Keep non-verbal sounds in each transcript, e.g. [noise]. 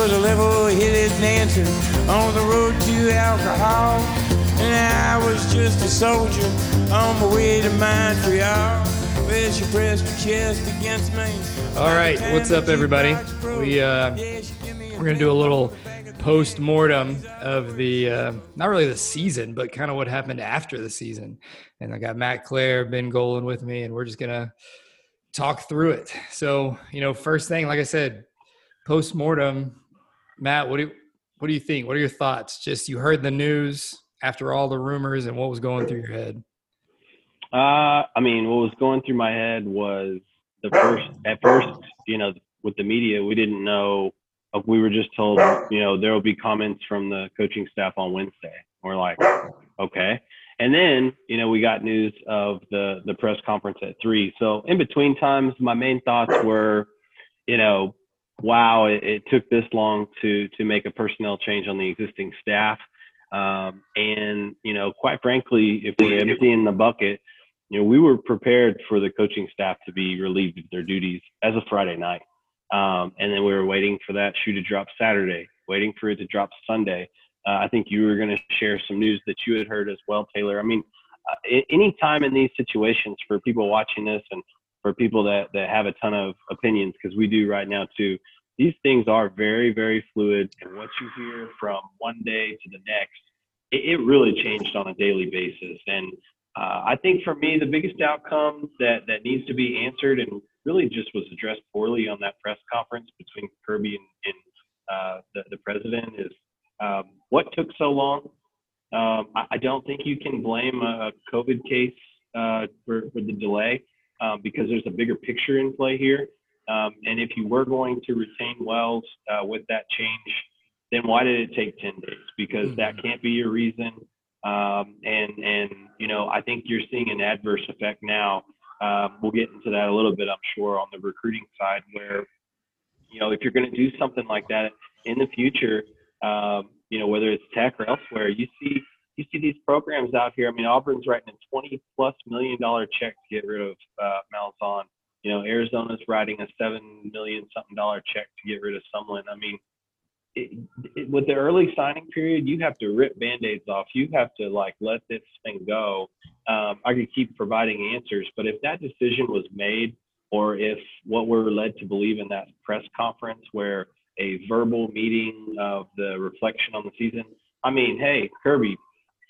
was a level-headed dancer on the road to alcohol. And I was just a soldier on my way to Montreal. Well, she pressed her chest against me. All right, what's up, everybody? We uh, we're gonna do a little post mortem of the uh, not really the season, but kind of what happened after the season. And I got Matt Clare, Ben Golan with me, and we're just gonna talk through it. So, you know, first thing, like I said, post mortem. Matt, what do you, what do you think? What are your thoughts? Just you heard the news after all the rumors, and what was going through your head? Uh, I mean, what was going through my head was the first. At first, you know, with the media, we didn't know. We were just told, you know, there will be comments from the coaching staff on Wednesday. We're like, okay. And then, you know, we got news of the the press conference at three. So in between times, my main thoughts were, you know, wow, it, it took this long to to make a personnel change on the existing staff. Um, and you know, quite frankly, if we're emptying the bucket, you know, we were prepared for the coaching staff to be relieved of their duties as of Friday night. Um, and then we were waiting for that shoe to drop Saturday, waiting for it to drop Sunday. Uh, I think you were going to share some news that you had heard as well, Taylor. I mean, uh, any time in these situations for people watching this and for people that, that have a ton of opinions, because we do right now too, these things are very, very fluid. And what you hear from one day to the next, it, it really changed on a daily basis. And uh, I think for me, the biggest outcome that, that needs to be answered and really just was addressed poorly on that press conference between Kirby and, and uh, the, the president is um, what took so long. Um, I, I don't think you can blame a COVID case uh, for, for the delay um, because there's a bigger picture in play here. Um, and if you were going to retain Wells uh, with that change, then why did it take 10 days? Because that can't be your reason. Um, and, and, you know, I think you're seeing an adverse effect now. Um, we'll get into that a little bit, I'm sure, on the recruiting side, where, you know, if you're going to do something like that in the future, um, you know, whether it's tech or elsewhere, you see, you see these programs out here. I mean, Auburn's writing a 20 plus million dollar check to get rid of uh, Malzahn. You know, Arizona's writing a seven million something dollar check to get rid of Sumlin. I mean, it, it, with the early signing period, you have to rip band-aids off. You have to like let this thing go. Um, I could keep providing answers, but if that decision was made, or if what we're led to believe in that press conference, where a verbal meeting of the reflection on the season, I mean, hey, Kirby,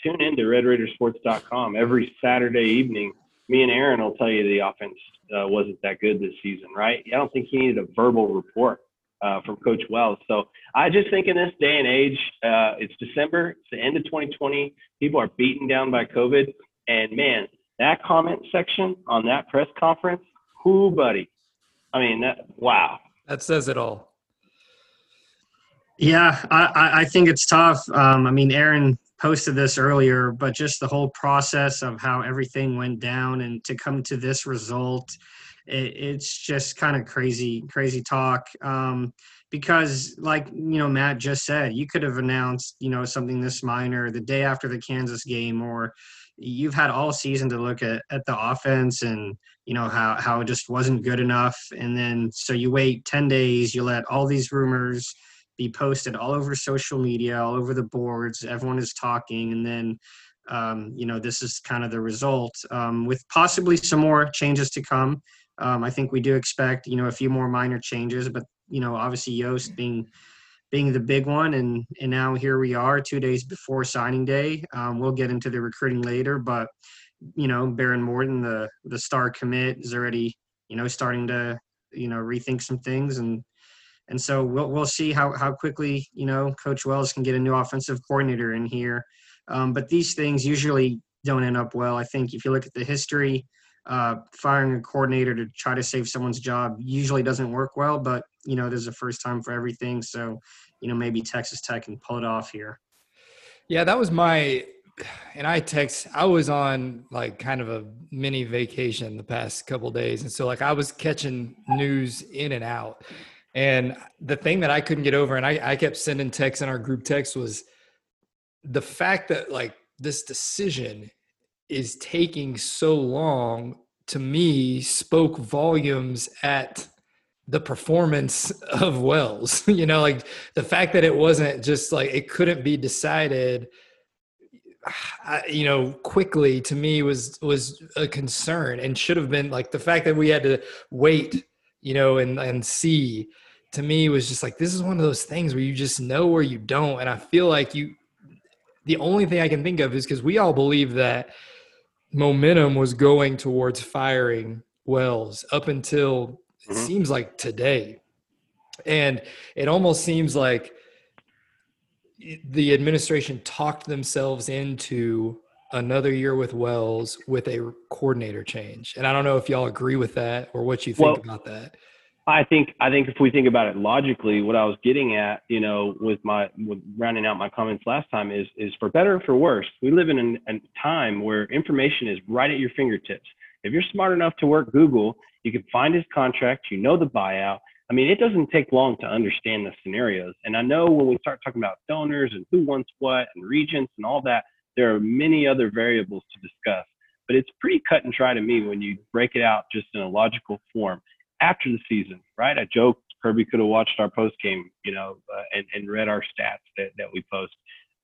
tune in to RedRaidersports.com every Saturday evening. Me and Aaron will tell you the offense uh, wasn't that good this season, right? I don't think he needed a verbal report uh, from Coach Wells. So I just think in this day and age, uh, it's December, it's the end of 2020. People are beaten down by COVID. And man, that comment section on that press conference, who, buddy? I mean, that, wow. That says it all. Yeah, I, I think it's tough. Um, I mean, Aaron posted this earlier, but just the whole process of how everything went down and to come to this result, it, it's just kind of crazy, crazy talk. Um, because, like you know, Matt just said, you could have announced, you know, something this minor the day after the Kansas game, or you've had all season to look at, at the offense and you know how how it just wasn't good enough, and then so you wait ten days, you let all these rumors be posted all over social media, all over the boards. Everyone is talking, and then um, you know this is kind of the result, um, with possibly some more changes to come. Um, I think we do expect you know a few more minor changes, but you know obviously Yost being being the big one, and and now here we are, two days before signing day. Um, we'll get into the recruiting later, but you know Behren Morton, the the star commit, is already you know starting to you know rethink some things and and so we'll we'll see how how quickly you know Coach Wells can get a new offensive coordinator in here. Um, but these things usually don't end up well. I think if you look at the history, uh, firing a coordinator to try to save someone's job usually doesn't work well. But you know, there's a first time for everything. So you know, maybe Texas Tech can pull it off here. Yeah, that was my. And I text. I was on like kind of a mini vacation the past couple days, and so like I was catching news in and out. And the thing that I couldn't get over, and I, I kept sending texts in our group text, was the fact that like this decision is taking so long to me spoke volumes at the performance of Wells. [laughs] you know, like the fact that it wasn't just like it couldn't be decided you know quickly to me was was a concern and should have been like the fact that we had to wait you know and and see to me was just like this is one of those things where you just know where you don't and i feel like you the only thing i can think of is because we all believe that momentum was going towards firing wells up until it mm-hmm. seems like today. And it almost seems like the administration talked themselves into another year with Wells with a coordinator change. And I don't know if y'all agree with that or what you think well, about that. I think I think if we think about it logically, what I was getting at, you know, with my with rounding out my comments last time is is for better or for worse, we live in a time where information is right at your fingertips. If you're smart enough to work Google, you can find his contract, you know the buyout. I mean, it doesn't take long to understand the scenarios. And I know when we start talking about donors and who wants what and regents and all that, there are many other variables to discuss. But it's pretty cut and dry to me when you break it out just in a logical form after the season, right? I joked Kirby could have watched our post game, you know, uh, and, and read our stats that, that we post.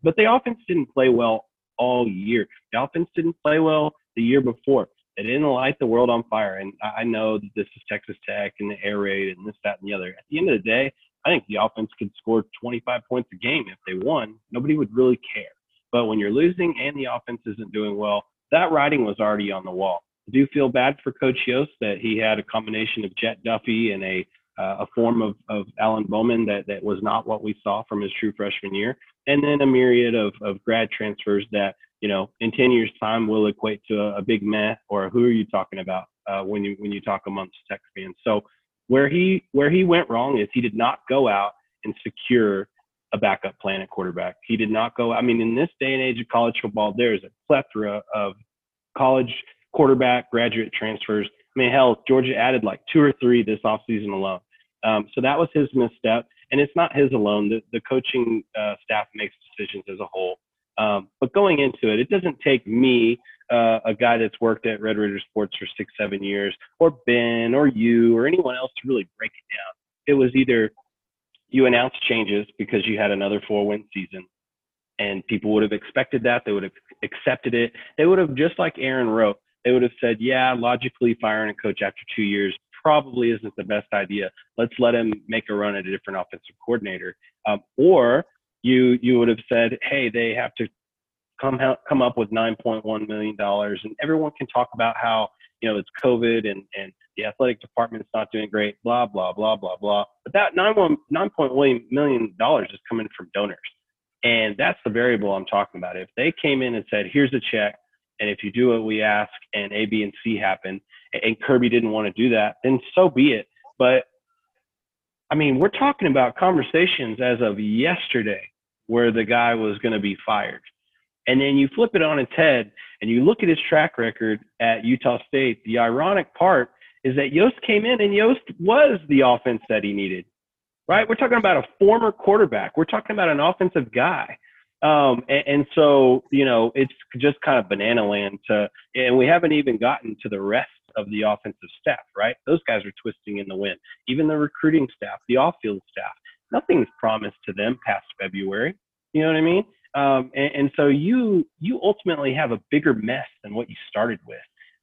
But the offense didn't play well all year. The offense didn't play well the year before. They didn't light the world on fire. And I know that this is Texas Tech and the air raid and this, that, and the other. At the end of the day, I think the offense could score 25 points a game if they won. Nobody would really care. But when you're losing and the offense isn't doing well, that writing was already on the wall. I do feel bad for Coach Yost that he had a combination of Jett Duffey and a uh, a form of, of Alan Bowman that, that was not what we saw from his true freshman year, and then a myriad of, of grad transfers that you know, in 10 years time will equate to a, a big meh or who are you talking about uh, when you when you talk amongst Tech fans. So where he where he went wrong is he did not go out and secure a backup plan at quarterback. He did not go. I mean, in this day and age of college football, there is a plethora of college quarterback graduate transfers. I mean, hell, Georgia added like two or three this offseason alone. Um, so that was his misstep, and it's not his alone. The the coaching uh, staff makes decisions as a whole. Um, but going into it, it doesn't take me, uh, a guy that's worked at Red Raider Sports for six, seven years, or Ben, or you, or anyone else to really break it down. It was either you announced changes because you had another four-win season, and people would have expected that. They would have accepted it. They would have just like Aaron wrote. They would have said, "Yeah, logically, firing a coach after two years probably isn't the best idea. Let's let him make a run at a different offensive coordinator." Um, or you you would have said, hey, they have to come come up with 9.1 million dollars, and everyone can talk about how you know it's COVID and and the athletic department's not doing great, blah blah blah blah blah. But that 9.1 million dollars is coming from donors, and that's the variable I'm talking about. If they came in and said, here's a check, and if you do what we ask, and A, B, and C happen, and Kirby didn't want to do that, then so be it. But I mean, we're talking about conversations as of yesterday where the guy was going to be fired. And then you flip it on its head and you look at his track record at Utah State. The ironic part is that Yost came in and Yost was the offense that he needed, right? We're talking about a former quarterback. We're talking about an offensive guy. Um, and, and, so, you know, it's just kind of banana land to, and we haven't even gotten to the rest of the offensive staff, right? Those guys are twisting in the wind. Even the recruiting staff, the off field staff, nothing's promised to them past February. You know what I mean? Um, and, and, so you you ultimately have a bigger mess than what you started with.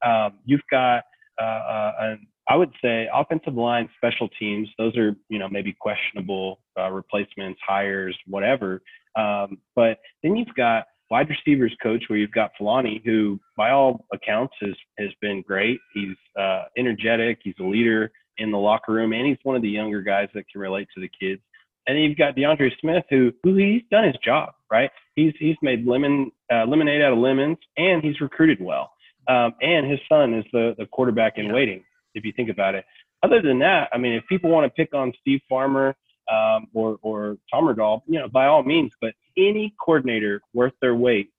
Um, you've got uh, uh, an, I would say offensive line, special teams. Those are you know maybe questionable uh, replacements, hires, whatever. Um, but then you've got wide receivers coach where you've got Filani, who by all accounts has has been great. He's uh, energetic. He's a leader in the locker room, and he's one of the younger guys that can relate to the kids. And then you've got DeAndre Smith, who who he's done his job, right? He's he's made lemon uh, lemonade out of lemons, and he's recruited well. Um, and his son is the the quarterback in waiting. If you think about it. Other than that, I mean, if people want to pick on Steve Farmer um, or or Tom you know, by all means. But any coordinator worth their weight,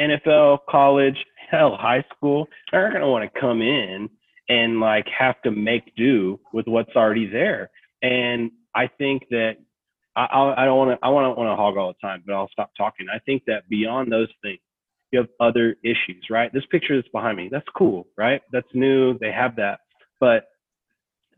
NFL, college, hell, high school, they're going to want to come in and like have to make do with what's already there. And I think that I, I don't want to I want to want to hog all the time, but I'll stop talking. I think that beyond those things, you have other issues, right? This picture that's behind me, that's cool, right? That's new. They have that, but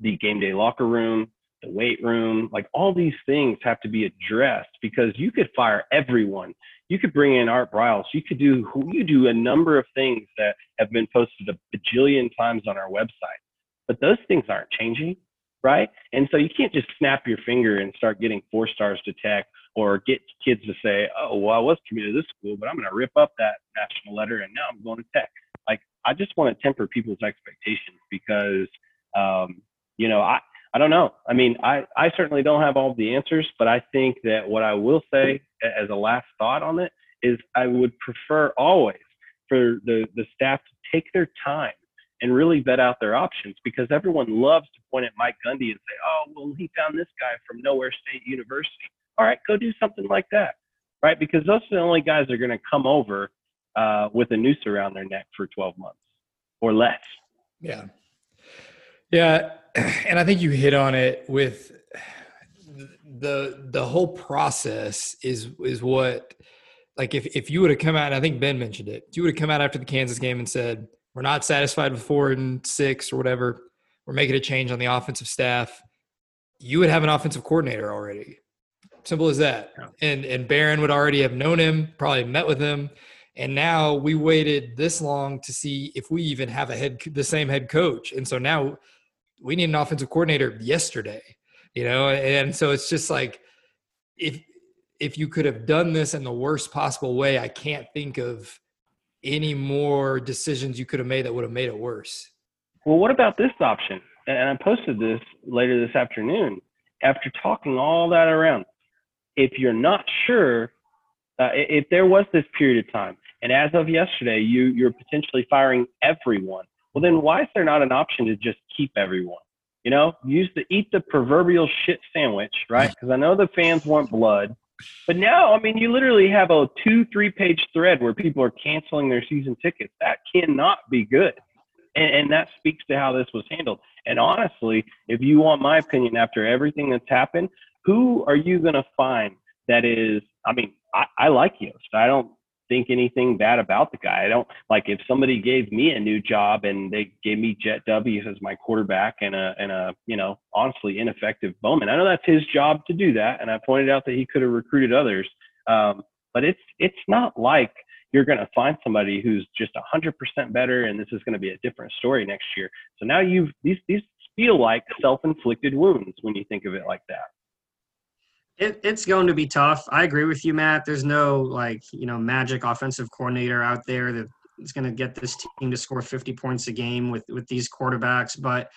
the game day locker room, the weight room, like all these things have to be addressed because you could fire everyone. You could bring in Art Briles. You could do you do a number of things that have been posted a bajillion times on our website, but those things aren't changing, right? And so you can't just snap your finger and start getting four stars to tech or get kids to say, "Oh, well, I was committed to this school, but I'm going to rip up that national letter and now I'm going to tech." Like I just want to temper people's expectations because, um, you know, I I don't know. I mean, I, I certainly don't have all the answers, but I think that what I will say as a last thought on it is I would prefer always for the, the staff to take their time and really vet out their options because everyone loves to point at Mike Gundy and say, oh, well, he found this guy from Nowhere State University. All right, go do something like that, right? Because those are the only guys that are going to come over uh, with a noose around their neck for 12 months or less. Yeah. Yeah, [clears throat] and I think you hit on it with the the whole process is is what like if if you would have come out, and I think Ben mentioned it. If you would have come out after the Kansas game and said, "We're not satisfied with four and six or whatever. We're making a change on the offensive staff," you would have an offensive coordinator already. Simple as that. And and Behren would already have known him, probably met with him. And now we waited this long to see if we even have a head the same head coach. And so now we need an offensive coordinator yesterday, you know? And so it's just like, if, if you could have done this in the worst possible way, I can't think of any more decisions you could have made that would have made it worse. Well, what about this option? And I posted this later this afternoon. After talking all that around, if you're not sure, uh, if there was this period of time, and as of yesterday, you you're potentially firing everyone well, then why is there not an option to just keep everyone? You know, use the eat the proverbial shit sandwich, right? Because I know the fans want blood, but now, I mean, you literally have a two, three page thread where people are canceling their season tickets. That cannot be good. And, and that speaks to how this was handled. And honestly, if you want my opinion after everything that's happened, who are you going to find that is, I mean, I, I like Yost. I don't think anything bad about the guy. I don't like if somebody gave me a new job and they gave me Jet W as my quarterback and a and a you know honestly ineffective Bowman. I know that's his job to do that, and I pointed out that he could have recruited others. Um, but it's it's not like you're going to find somebody who's just 100% better and this is going to be a different story next year. So now you've these these feel like self-inflicted wounds when you think of it like that. It, it's going to be tough. I agree with you, Matt. There's no like you know magic offensive coordinator out there that is going to get this team to score 50 points a game with with these quarterbacks. But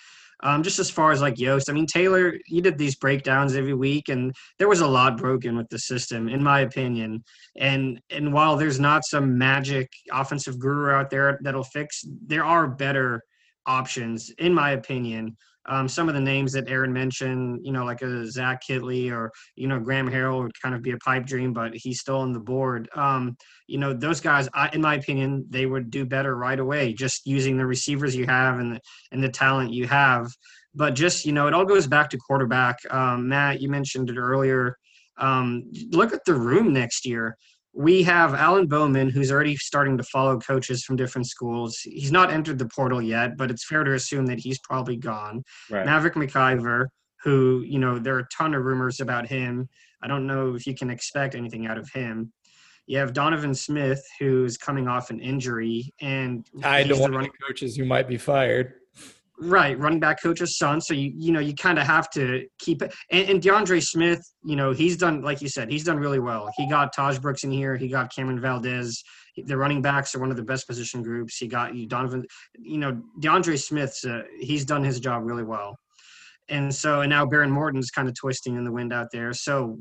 um, just as far as like Yost, I mean Taylor, he did these breakdowns every week, and there was a lot broken with the system, in my opinion. And and while there's not some magic offensive guru out there that'll fix, there are better options, in my opinion. Um, some of the names that Aaron mentioned, you know, like a Zach Kittley or you know Graham Harrell would kind of be a pipe dream, but he's still on the board. Um, you know, those guys, I, in my opinion, they would do better right away, just using the receivers you have and the, and the talent you have. But just you know, it all goes back to quarterback. Um, Matt, you mentioned it earlier. Um, look at the room next year we have Alan Bowman, who's already starting to follow coaches from different schools. He's not entered the portal yet, but it's fair to assume that he's probably gone. Right. Maverick McIvor, who, you know, there are a ton of rumors about him. I don't know if you can expect anything out of him. You have Donovan Smith, who's coming off an injury, and I don't want running coaches who might be fired. Right, running back coach's son. So you you know you kind of have to keep it. And, and, DeAndre Smith, you know, he's done like you said, he's done really well. He got Tahj Brooks in here. He got Cameron Valdez. The running backs are one of the best position groups. He got you Donovan. You know, DeAndre Smith's uh, he's done his job really well. And so and now Behren Morton's kind of twisting in the wind out there. So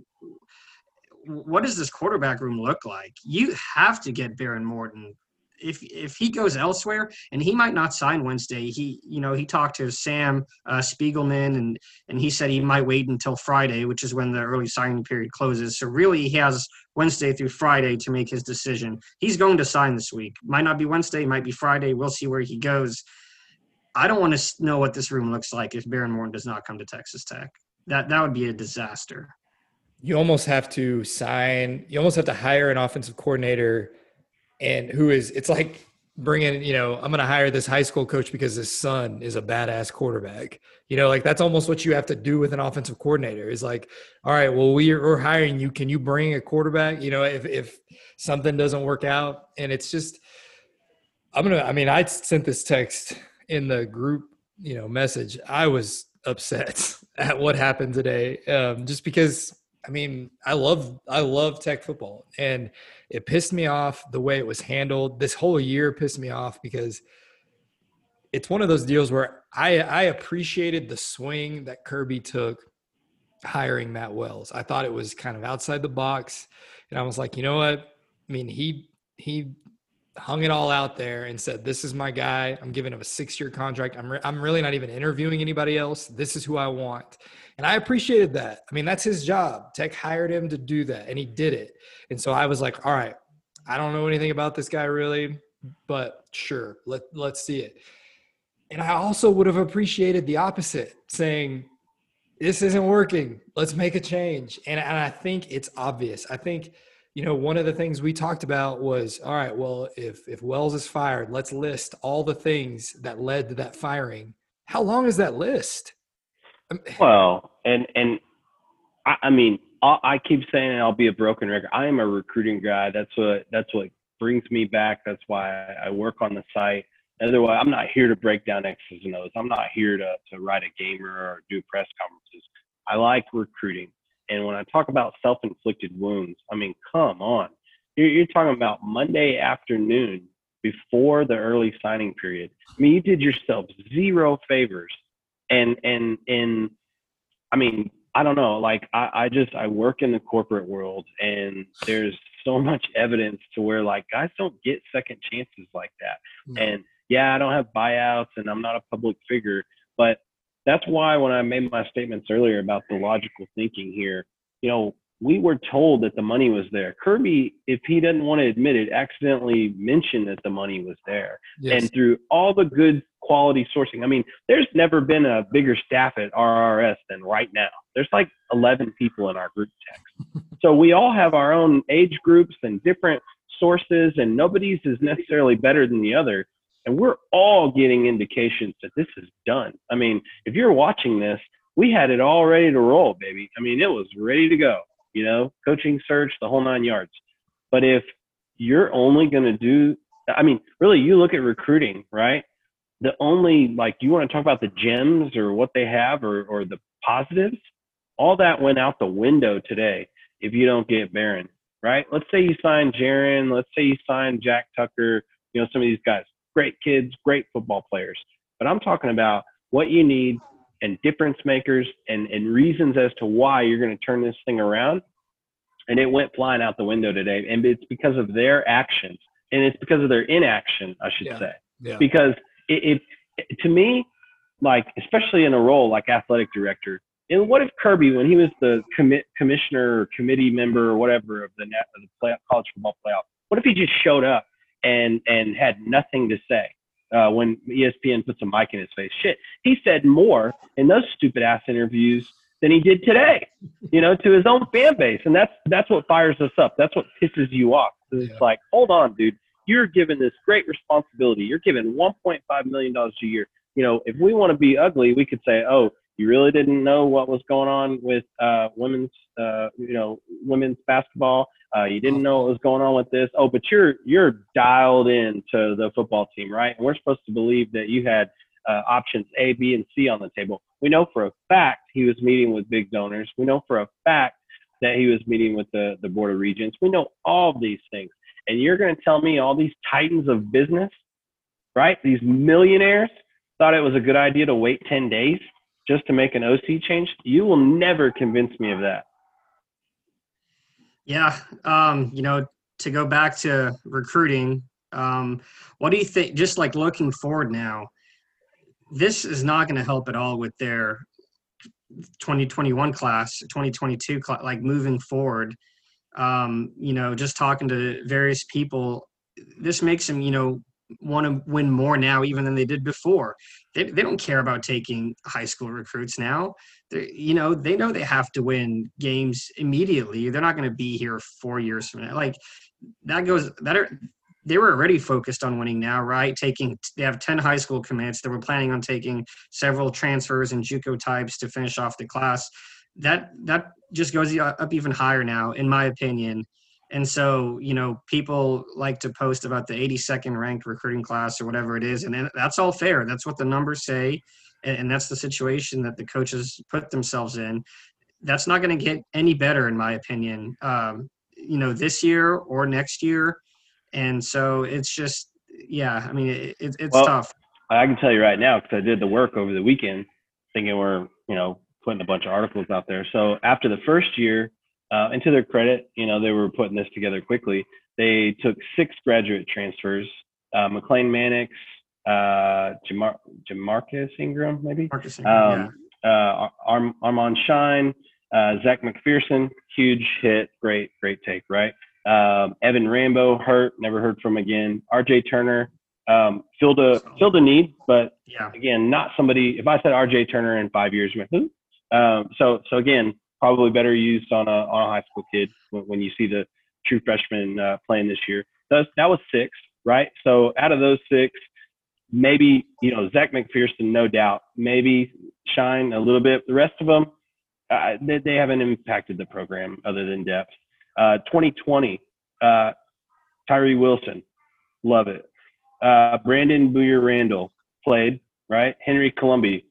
what does this quarterback room look like? You have to get Behren Morton if if he goes elsewhere, and he might not sign Wednesday. He you know he talked to Sam uh, Spiegelman, and and he said he might wait until Friday, which is when the early signing period closes. So really, he has Wednesday through Friday to make his decision. He's going to sign this week. Might not be Wednesday, might be Friday. We'll see where he goes. I don't want to know what this room looks like if Behren Morton does not come to Texas Tech. That that would be a disaster. You almost have to sign. You almost have to hire an offensive coordinator and who is it's like bringing, you know, I'm going to hire this high school coach because his son is a badass quarterback. You know, like that's almost what you have to do with an offensive coordinator is like, all right, well, we're, we're hiring you. Can you bring a quarterback? You know, if, if something doesn't work out and it's just, I'm going to, I mean, I sent this text in the group, you know, message. I was upset [laughs] at what happened today. Um, just because, I mean, I love, I love tech football and, it pissed me off the way it was handled. This whole year pissed me off because it's one of those deals where I I appreciated the swing that Kirby took hiring Matt Wells. I thought it was kind of outside the box, and I was like, you know what? I mean, he he hung it all out there and said, "This is my guy. I'm giving him a six-year contract. I'm re- I'm really not even interviewing anybody else. This is who I want." And I appreciated that. I mean, that's his job. Tech hired him to do that, and he did it. And so I was like, all right, I don't know anything about this guy really, but sure, let, let's see it. And I also would have appreciated the opposite, saying, this isn't working. Let's make a change. And, and I think it's obvious. I think, you know, one of the things we talked about was, all right, well, if if Wells is fired, let's list all the things that led to that firing. How long is that list? Well, and and I, I mean, I, I keep saying I'll be a broken record. I am a recruiting guy. That's what that's what brings me back. That's why I work on the site. Otherwise, I'm not here to break down X's and O's. I'm not here to to write a gamer or do press conferences. I like recruiting. And when I talk about self-inflicted wounds, I mean, come on. You're, you're talking about Monday afternoon before the early signing period. I mean, you did yourself zero favors and and and I mean, I don't know. Like I, I just I work in the corporate world, and there's so much evidence to where like guys don't get second chances like that. And yeah, I don't have buyouts, and I'm not a public figure, but that's why when I made my statements earlier about the logical thinking here, you know, we were told that the money was there. Kirby, if he doesn't want to admit it, accidentally mentioned that the money was there. Yes. And through all the good quality sourcing, I mean, there's never been a bigger staff at RRS than right now. There's like 11 people in our group text. [laughs] so we all have our own age groups and different sources, and nobody's is necessarily better than the other. And we're all getting indications that this is done. I mean, if you're watching this, we had it all ready to roll, baby. I mean, it was ready to go you know, coaching search, the whole nine yards. But if you're only going to do, I mean, really, you look at recruiting, right? The only, like, you want to talk about the gems or what they have or, or the positives? All that went out the window today if you don't get Behren, right? Let's say you sign Jaron, let's say you sign Jack Tucker, you know, some of these guys, great kids, great football players. But I'm talking about what you need and difference makers and, and reasons as to why you're going to turn this thing around. And it went flying out the window today. And it's because of their actions and it's because of their inaction, I should yeah. say. Yeah. Because it, it, to me, like, especially in a role like athletic director, and what if Kirby, when he was the commit, commissioner or committee member or whatever of the, net, of the play, college football playoff, what if he just showed up and, and had nothing to say? Uh, when ESPN puts a mic in his face. Shit, he said more in those stupid ass interviews than he did today. You know, to his own fan base, and that's that's what fires us up. That's what pisses you off. It's yeah. like, hold on, dude. You're given this great responsibility. You're given 1.5 million dollars a year. You know, if we want to be ugly, we could say, oh, you really didn't know what was going on with uh, women's, uh, you know, women's basketball. Uh, you didn't know what was going on with this. Oh, but you're you're dialed in to the football team, right? And we're supposed to believe that you had uh, options A, B, and C on the table. We know for a fact he was meeting with big donors. We know for a fact that he was meeting with the the board of regents. We know all of these things, and you're going to tell me all these titans of business, right? These millionaires thought it was a good idea to wait ten days just to make an OC change. You will never convince me of that. Yeah, um, you know, to go back to recruiting, um, what do you think? Just like looking forward now, this is not going to help at all with their 2021 class, 2022 class, like moving forward. Um, you know, just talking to various people, this makes them, you know, want to win more now even than they did before. They, they don't care about taking high school recruits now. They're, you know, they know they have to win games immediately. They're not going to be here four years from now. Like that goes that are they were already focused on winning now, right? Taking they have 10 high school commits. They were planning on taking several transfers and JUCO types to finish off the class. That that just goes uh, up even higher now, in my opinion. And so, you know, people like to post about the 82nd ranked recruiting class or whatever it is, and that's all fair. That's what the numbers say, and that's the situation that the coaches put themselves in. That's not going to get any better, in my opinion. Um, you know, this year or next year and so it's just yeah i mean it, it it's well, tough i can tell you right now because i did the work over the weekend thinking we're you know putting a bunch of articles out there so after the first year uh, and to their credit you know they were putting this together quickly they took six graduate transfers uh, mclane mannix uh, Jamar- Jamarcus Ingram, maybe. Marcus Ingram, um, yeah. uh, Arm- Armand Shyne, uh, Zach McPherson, huge hit, great, great take, right? Um, Evan Rambo hurt, never heard from again. RJ Turner um, filled a filled a need, but yeah. again, not somebody. If I said RJ Turner in five years, who? Um, so so again, probably better used on a on a high school kid when, when you see the true freshman uh, playing this year. That, that was six, right? So out of those six, maybe you know Zach McPherson, no doubt, maybe shine a little bit. The rest of them, uh, they, they haven't impacted the program other than depth. Uh, 2020, uh, Tyree Wilson, love it. Uh, Brandon Bouyer-Randle played, right? Henry Colombi,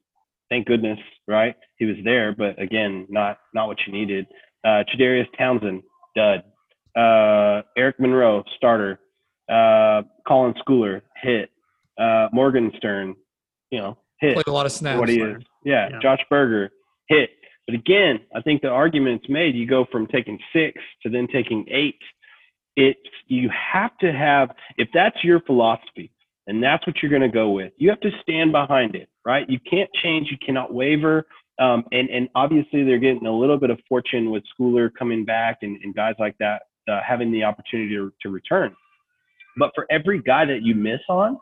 thank goodness, right? He was there, but again, not not what you needed. Uh, Chadarius Townsend, dud. Uh, Eric Monroe, starter. Uh, Colin Schooler, hit. Uh, Morgenstern, you know, hit. Played a lot of snaps. What he is. Yeah. yeah. Josh Berger, hit. But again, I think the argument's made. You go from taking six to then taking eight. It's you have to have if that's your philosophy and that's what you're going to go with. You have to stand behind it, right? You can't change. You cannot waver. Um, and and obviously they're getting a little bit of fortune with Schooler coming back and, and guys like that uh, having the opportunity to, to return. But for every guy that you miss on,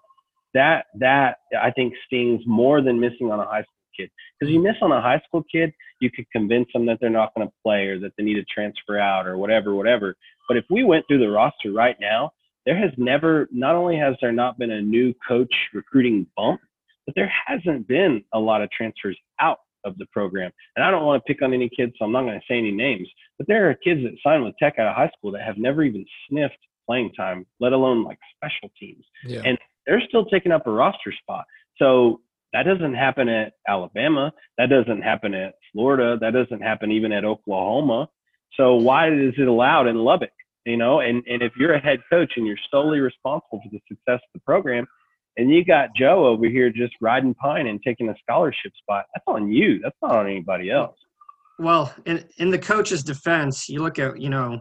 that that I think stings more than missing on a high school kid. Because you miss on a high school kid, you could convince them that they're not going to play or that they need to transfer out or whatever, whatever. But if we went through the roster right now, there has never, not only has there not been a new coach recruiting bump, but there hasn't been a lot of transfers out of the program. And I don't want to pick on any kids, so I'm not going to say any names, but there are kids that signed with Tech out of high school that have never even sniffed playing time, let alone like special teams. Yeah. And they're still taking up a roster spot. So that doesn't happen at Alabama. That doesn't happen at Florida. That doesn't happen even at Oklahoma. So why is it allowed in Lubbock? You know, and, and if you're a head coach and you're solely responsible for the success of the program, and you got Joe over here just riding pine and taking a scholarship spot, that's on you. That's not on anybody else. Well, in in the coach's defense, you look at you know,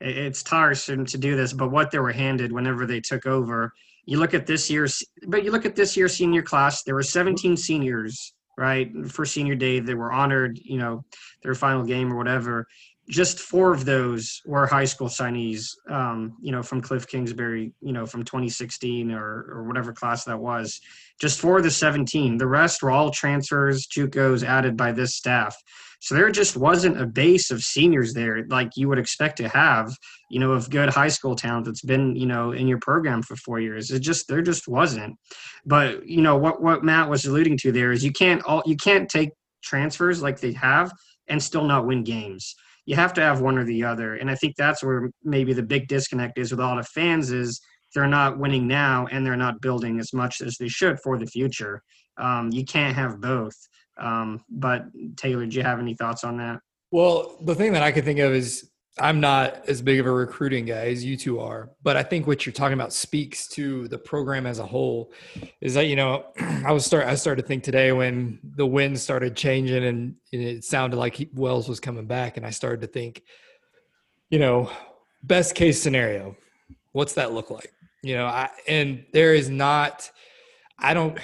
it's tiresome to do this, but what they were handed whenever they took over you look at this year's but you look at this year's senior class there were 17 seniors right for senior day they were honored you know their final game or whatever just four of those were high school signees um, you know from cliff kingsbury you know from 2016 or, or whatever class that was just four of the 17 the rest were all transfers jucos added by this staff so there just wasn't a base of seniors there like you would expect to have, you know, of good high school talent that's been, you know, in your program for four years. It just there just wasn't. But you know what what Matt was alluding to there is you can't all you can't take transfers like they have and still not win games. You have to have one or the other. And I think that's where maybe the big disconnect is with a lot of fans is they're not winning now and they're not building as much as they should for the future. Um, you can't have both. Um, but Taylor, do you have any thoughts on that? Well, the thing that I could think of is I'm not as big of a recruiting guy as you two are, but I think what you're talking about speaks to the program as a whole. Is that you know, [clears throat] I was start I started to think today when the wind started changing and, and it sounded like he, Wells was coming back, and I started to think, you know, best case scenario, what's that look like? You know, I and there is not, I don't.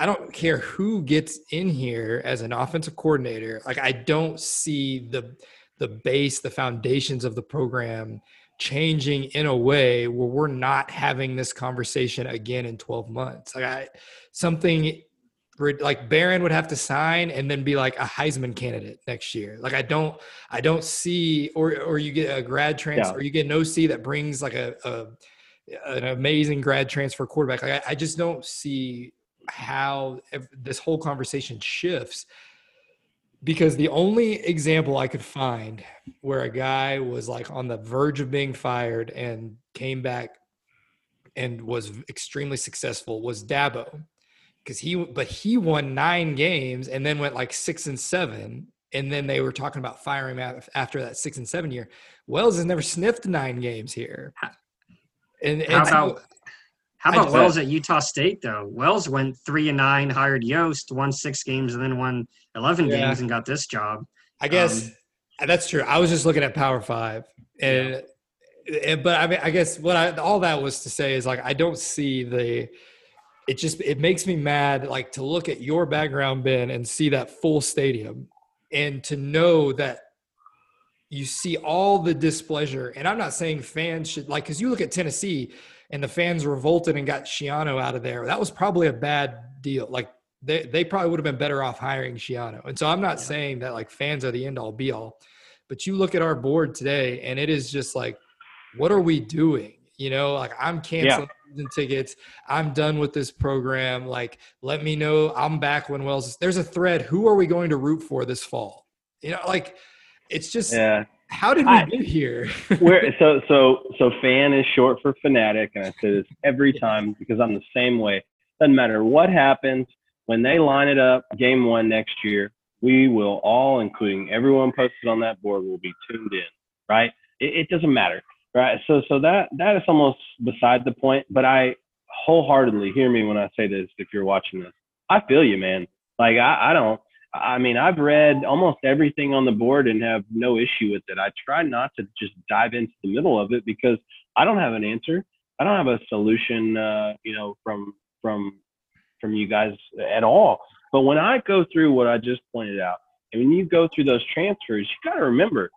I don't care who gets in here as an offensive coordinator. Like I don't see the the base, the foundations of the program changing in a way where we're not having this conversation again in 12 months. Like I something like Behren would have to sign and then be like a Heisman candidate next year. Like I don't, I don't see, or or you get a grad transfer, yeah. or you get an OC that brings like a, a an amazing grad transfer quarterback. Like, I, I just don't see how this whole conversation shifts because the only example I could find where a guy was like on the verge of being fired and came back and was extremely successful was Dabo because he but he won nine games and then went like six and seven and then they were talking about firing him after that six and seven year. Wells has never sniffed nine games here. And, and how about how about Wells at Utah State though? Wells went three and nine, hired Yost, won six games, and then won eleven yeah. games and got this job. I guess um, that's true. I was just looking at Power Five, and, yeah. and but I mean, I guess what I all that was to say is like I don't see the. It just it makes me mad like to look at your background Ben and see that full stadium and to know that you see all the displeasure and i'm not saying fans should like because you look at tennessee and the fans revolted and got Schiano out of there, that was probably a bad deal. Like they, they probably would have been better off hiring Schiano. And so I'm not yeah. saying that like fans are the end all be all, but you look at our board today and it is just like, what are we doing? You know, like I'm canceling yeah. tickets. I'm done with this program. Like, let me know I'm back when Wells. Is, there's a thread. Who are we going to root for this fall? You know, like it's just yeah. How did we I, get here? [laughs] where so so so fan is short for fanatic, and I say this every time because I'm the same way. Doesn't matter what happens when they line it up, game one next year. We will all, including everyone posted on that board, will be tuned in. Right? It, it doesn't matter. Right? So so that that is almost beside the point. But I wholeheartedly hear me when I say this. If you're watching this, I feel you, man. Like I, I don't I mean, I've read almost everything on the board and have no issue with it. I try not to just dive into the middle of it because I don't have an answer. I don't have a solution, uh, you know, from from from you guys at all. But when I go through what I just pointed out, and when you go through those transfers, you got to remember,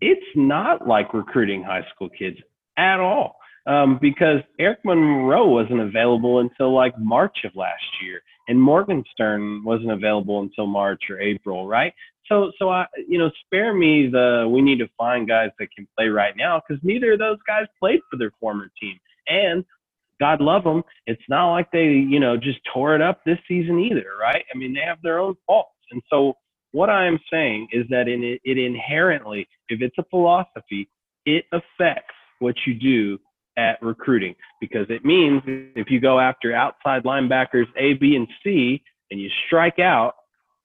it's not like recruiting high school kids at all. Um, because Eric Monroe wasn't available until like March of last year and Morgenstern wasn't available until March or April, right? So, so I, you know, spare me the we need to find guys that can play right now because neither of those guys played for their former team, and God love them, it's not like they, you know, just tore it up this season either, right? I mean, they have their own faults, and so what I am saying is that it, it inherently, if it's a philosophy, it affects what you do at recruiting because it means if you go after outside linebackers A, B, and C and you strike out,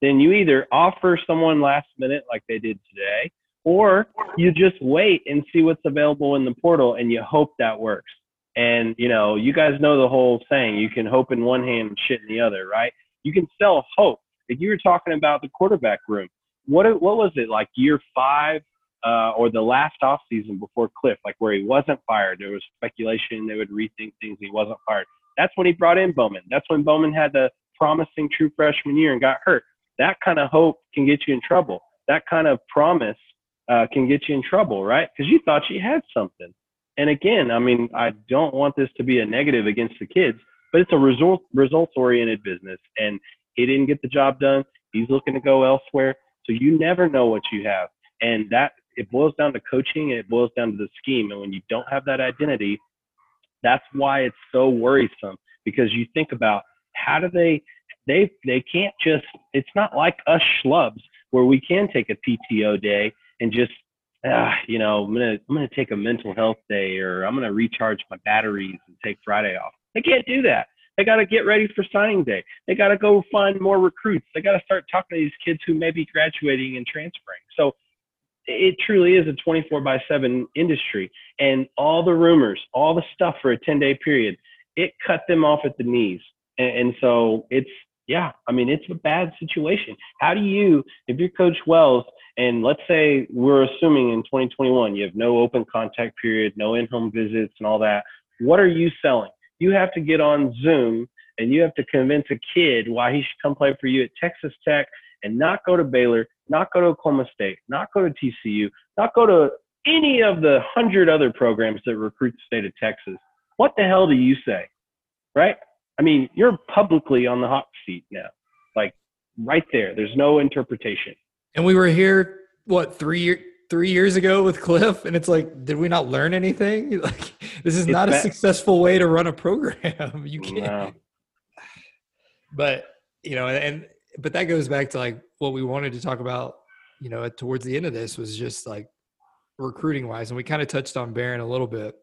then you either offer someone last minute like they did today, or you just wait and see what's available in the portal and you hope that works. And you know, you guys know the whole saying, you can hope in one hand and shit in the other, right? You can sell hope. If you were talking about the quarterback room, what what was it like year five uh, or the last off season before Cliff, like where he wasn't fired. There was speculation they would rethink things. He wasn't fired. That's when he brought in Bowman. That's when Bowman had the promising true freshman year and got hurt. That kind of hope can get you in trouble. That kind of promise uh, can get you in trouble, right? Because you thought you had something. And again, I mean, I don't want this to be a negative against the kids, but it's a result results oriented business, and he didn't get the job done. He's looking to go elsewhere. So you never know what you have, and that it boils down to coaching it boils down to the scheme. And when you don't have that identity, that's why it's so worrisome because you think about how do they they they can't just it's not like us schlubs where we can take a PTO day and just ah, you know I'm gonna I'm gonna take a mental health day or I'm gonna recharge my batteries and take Friday off. They can't do that. They got to get ready for signing day. They got to go find more recruits. They got to start talking to these kids who may be graduating and transferring. So it truly is a 24 by 7 industry and all the rumors all the stuff for a 10 day period it cut them off at the knees and, and, so it's yeah i mean it's a bad situation how do you if you're coach wells and let's say we're assuming in 2021 you have no open contact period no in-home visits and all that what are you selling you have to get on zoom and you have to convince a kid why he should come play for you at texas tech and not go to baylor not go to Oklahoma State, not go to TCU, not go to any of the hundred other programs that recruit the state of Texas. What the hell do you say? Right? I mean, you're publicly on the hot seat now. Like right there. There's no interpretation. And we were here what three years three years ago with Cliff, and it's like, did we not learn anything? [laughs] Like, this is It's not a successful way to run a program. [laughs] You can't. No. But you know, and but that goes back to like what we wanted to talk about. You know, towards the end of this was just like recruiting wise, and we kind of touched on Behren a little bit.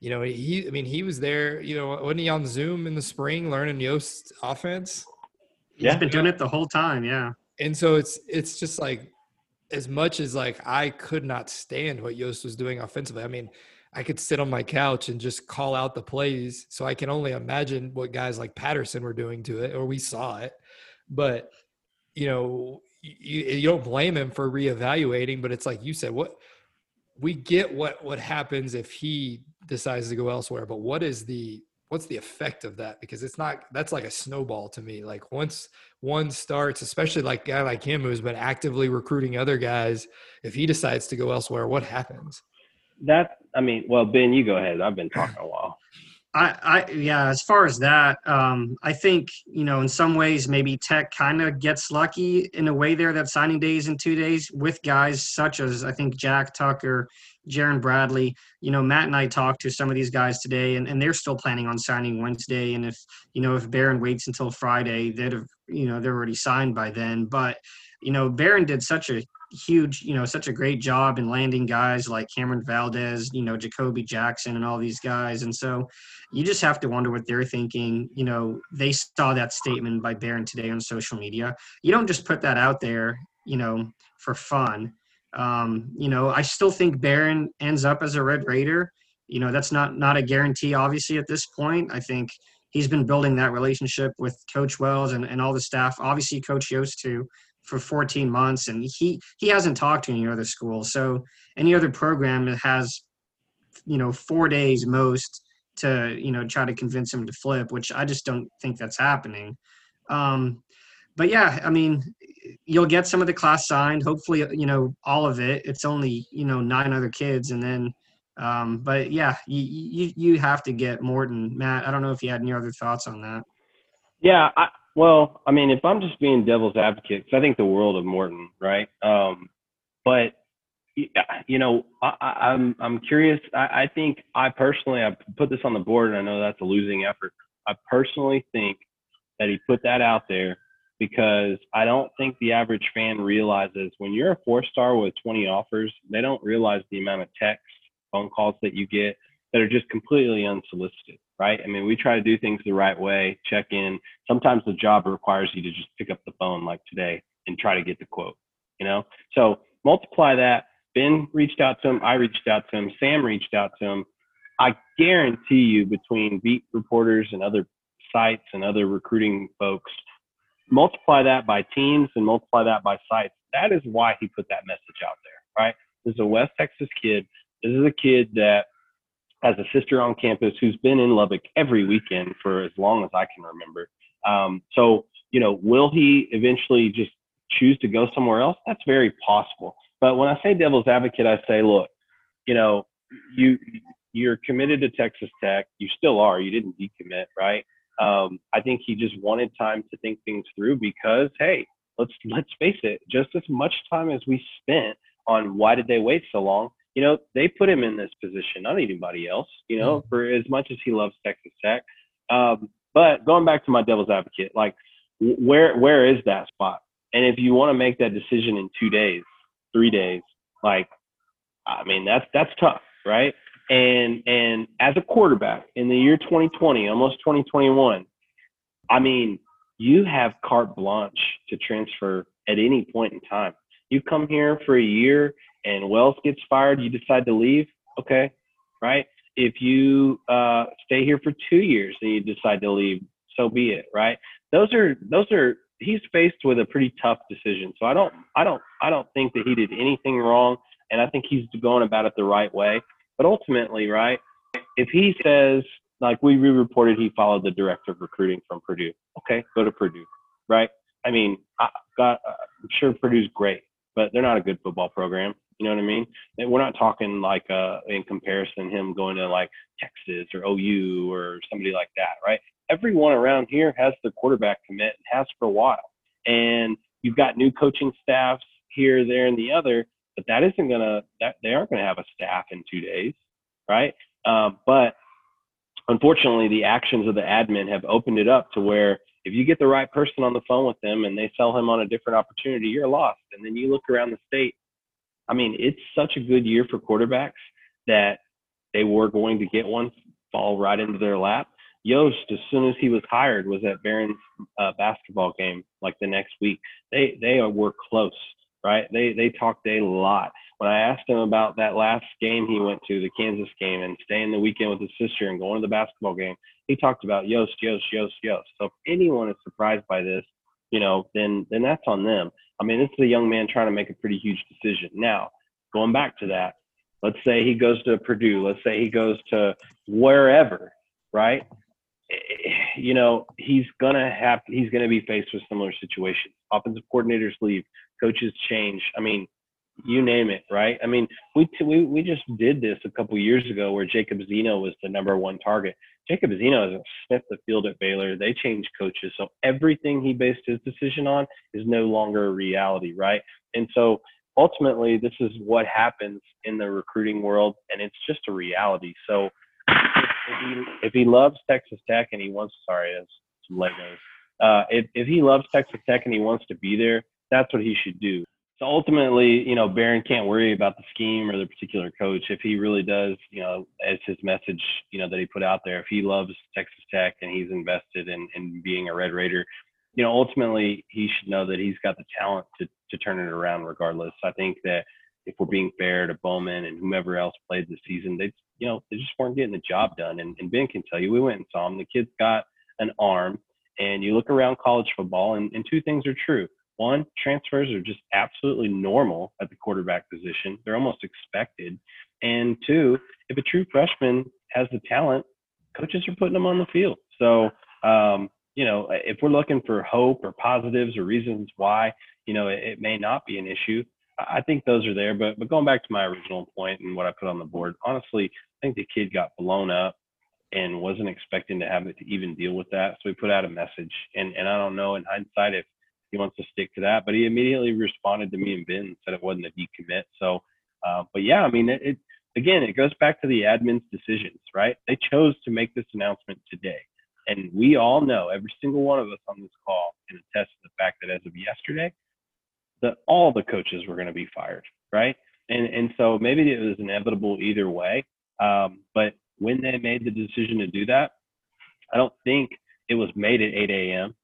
You know, he, I mean, he was there. You know, wasn't he on Zoom in the spring learning Yost offense? He's Yeah. been doing it the whole time. Yeah. and so it's it's just like as much as like I could not stand what Yost was doing offensively. I mean, I could sit on my couch and just call out the plays. So I can only imagine what guys like Patterson were doing to it, or we saw it. But you know, you, you don't blame him for reevaluating. But it's like you said, what we get what what happens if he decides to go elsewhere. But what is the what's the effect of that? Because it's not that's like a snowball to me. Like once one starts, especially like a guy like him who's been actively recruiting other guys, if he decides to go elsewhere, what happens? That I mean, well, Ben, you go ahead. I've been talking a while. I, I yeah, as far as that, um, I think, you know, in some ways maybe Tech kind of gets lucky in a way there that signing days in two days with guys such as I think Jack Tucker, Jaron Bradley. You know, Matt and I talked to some of these guys today and, and they're still planning on signing Wednesday. And if, you know, if Behren waits until Friday, they'd have, you know, they're already signed by then. But, you know, Behren did such a huge, you know, such a great job in landing guys like Cameron Valdez, you know, Jacoby Jackson and all these guys. And so you just have to wonder what they're thinking. You know, they saw that statement by Behren today on social media. You don't just put that out there, you know, for fun. Um, you know, I still think Behren ends up as a Red Raider. You know, that's not not a guarantee, obviously, at this point. I think he's been building that relationship with Coach Wells and, and all the staff. Obviously, Coach Yost too for 14 months, and he he hasn't talked to any other school. So any other program has, you know, four days most to you know try to convince him to flip, which I just don't think that's happening. Um, but yeah, I mean, you'll get some of the class signed. Hopefully, you know all of it. It's only you know nine other kids, and then. Um, but yeah, you, you you have to get Morton, Matt. I don't know if you had any other thoughts on that. Yeah, I, well, I mean, if I'm just being devil's advocate, I think the world of Morton, right? Um, but you know, I, I- I'm I'm curious. I, I think I personally, I put this on the board, and I know that's a losing effort. I personally think that he put that out there because I don't think the average fan realizes when you're a four star with 20 offers, they don't realize the amount of texts, phone calls that you get that are just completely unsolicited, right? I mean, we try to do things the right way, check in. Sometimes the job requires you to just pick up the phone like today and try to get the quote, you know? So multiply that. Ben reached out to him. I reached out to him. Sam reached out to him. I guarantee you, between beat reporters and other sites and other recruiting folks, multiply that by teams and multiply that by sites. That is why he put that message out there, right? This is a West Texas kid. This is a kid that has a sister on campus who's been in Lubbock every weekend for as long as I can remember. Um, so, you know, will he eventually just choose to go somewhere else? That's very possible. But when I say devil's advocate, I say, look, you know, you you're committed to Texas Tech. You still are. You didn't decommit, right? Um, I think he just wanted time to think things through because, hey, let's let's face it, just as much time as we spent on why did they wait so long, you know, they put him in this position, not anybody else, you know, for as much as he loves Texas Tech. Um, but going back to my devil's advocate, like where where is that spot? And if you want to make that decision in two days, three days, like I mean that's that's tough, right? And and as a quarterback in the year 2020, almost 2021, I mean, you have carte blanche to transfer at any point in time. You come here for a year and Wells gets fired, you decide to leave, okay, right? If you uh, stay here for two years and you decide to leave, so be it, right? Those are those are he's faced with a pretty tough decision. So I don't I don't I don't think that he did anything wrong, and I think he's going about it the right way. But ultimately, right, if he says like we re reported he followed the director of recruiting from Purdue, okay, go to Purdue, right? I mean, I got I'm sure Purdue's great, but they're not a good football program. You know what I mean? And we're not talking like uh, in comparison him going to like Texas or OU or somebody like that, right? Everyone around here has the quarterback commit and has for a while, and you've got new coaching staffs here, there, and the other. But that isn't gonna that they aren't gonna have a staff in two days, right? Uh, but unfortunately, the actions of the admin have opened it up to where if you get the right person on the phone with them and they sell him on a different opportunity, you're lost. And then you look around the state. I mean, it's such a good year for quarterbacks that they were going to get one fall right into their lap. Yost, as soon as he was hired, was at Behrens uh, basketball game like the next week. They they were close, right? They they talked a lot. When I asked him about that last game he went to, the Kansas game, and staying the weekend with his sister and going to the basketball game, he talked about Yost, Yost, Yost, Yost. So if anyone is surprised by this, you know, then then that's on them. I mean, this is a young man trying to make a pretty huge decision. Now, going back to that, let's say he goes to Purdue, let's say he goes to wherever, right? Eh, you know, he's gonna have he's gonna be faced with similar situations. Offensive coordinators leave, coaches change. I mean, you name it, right? I mean, we we we just did this a couple years ago where Jacob Zeno was the number one target. Jacob Zeno hasn't sniffed the field at Baylor. They changed coaches, so everything he based his decision on is no longer a reality, right? And so ultimately, this is what happens in the recruiting world, and it's just a reality. So if he, if he loves Texas Tech and he wants, sorry, that's some Legos. Uh, if if he loves Texas Tech and he wants to be there, that's what he should do. So ultimately, you know, Behren can't worry about the scheme or the particular coach. If he really does, you know, as his message, you know, that he put out there, if he loves Texas Tech and he's invested in, in being a Red Raider, you know, ultimately he should know that he's got the talent to, to turn it around regardless. I think that if we're being fair to Bowman and whomever else played this season, they, you know, they just weren't getting the job done. And, and Ben can tell you, we went and saw him. The kid's got an arm and you look around college football and, and two things are true one, transfers are just absolutely normal at the quarterback position. They're almost expected. And two, if a true freshman has the talent, coaches are putting them on the field. So, um, you know, if we're looking for hope or positives or reasons why, you know, it, it may not be an issue, I think those are there. But but going back to my original point and what I put on the board, honestly, I think the kid got blown up and wasn't expecting to have it to even deal with that. So we put out a message, and and I don't know in hindsight if he wants to stick to that. But he immediately responded to me and Ben and said it wasn't a decommit. So, uh, but yeah, I mean, it, it again, it goes back to the admin's decisions, right? They chose to make this announcement today. And we all know, every single one of us on this call can attest to the fact that as of yesterday, that all the coaches were going to be fired, right? And and so maybe it was inevitable either way. Um, but when they made the decision to do that, I don't think it was made at 8 a.m.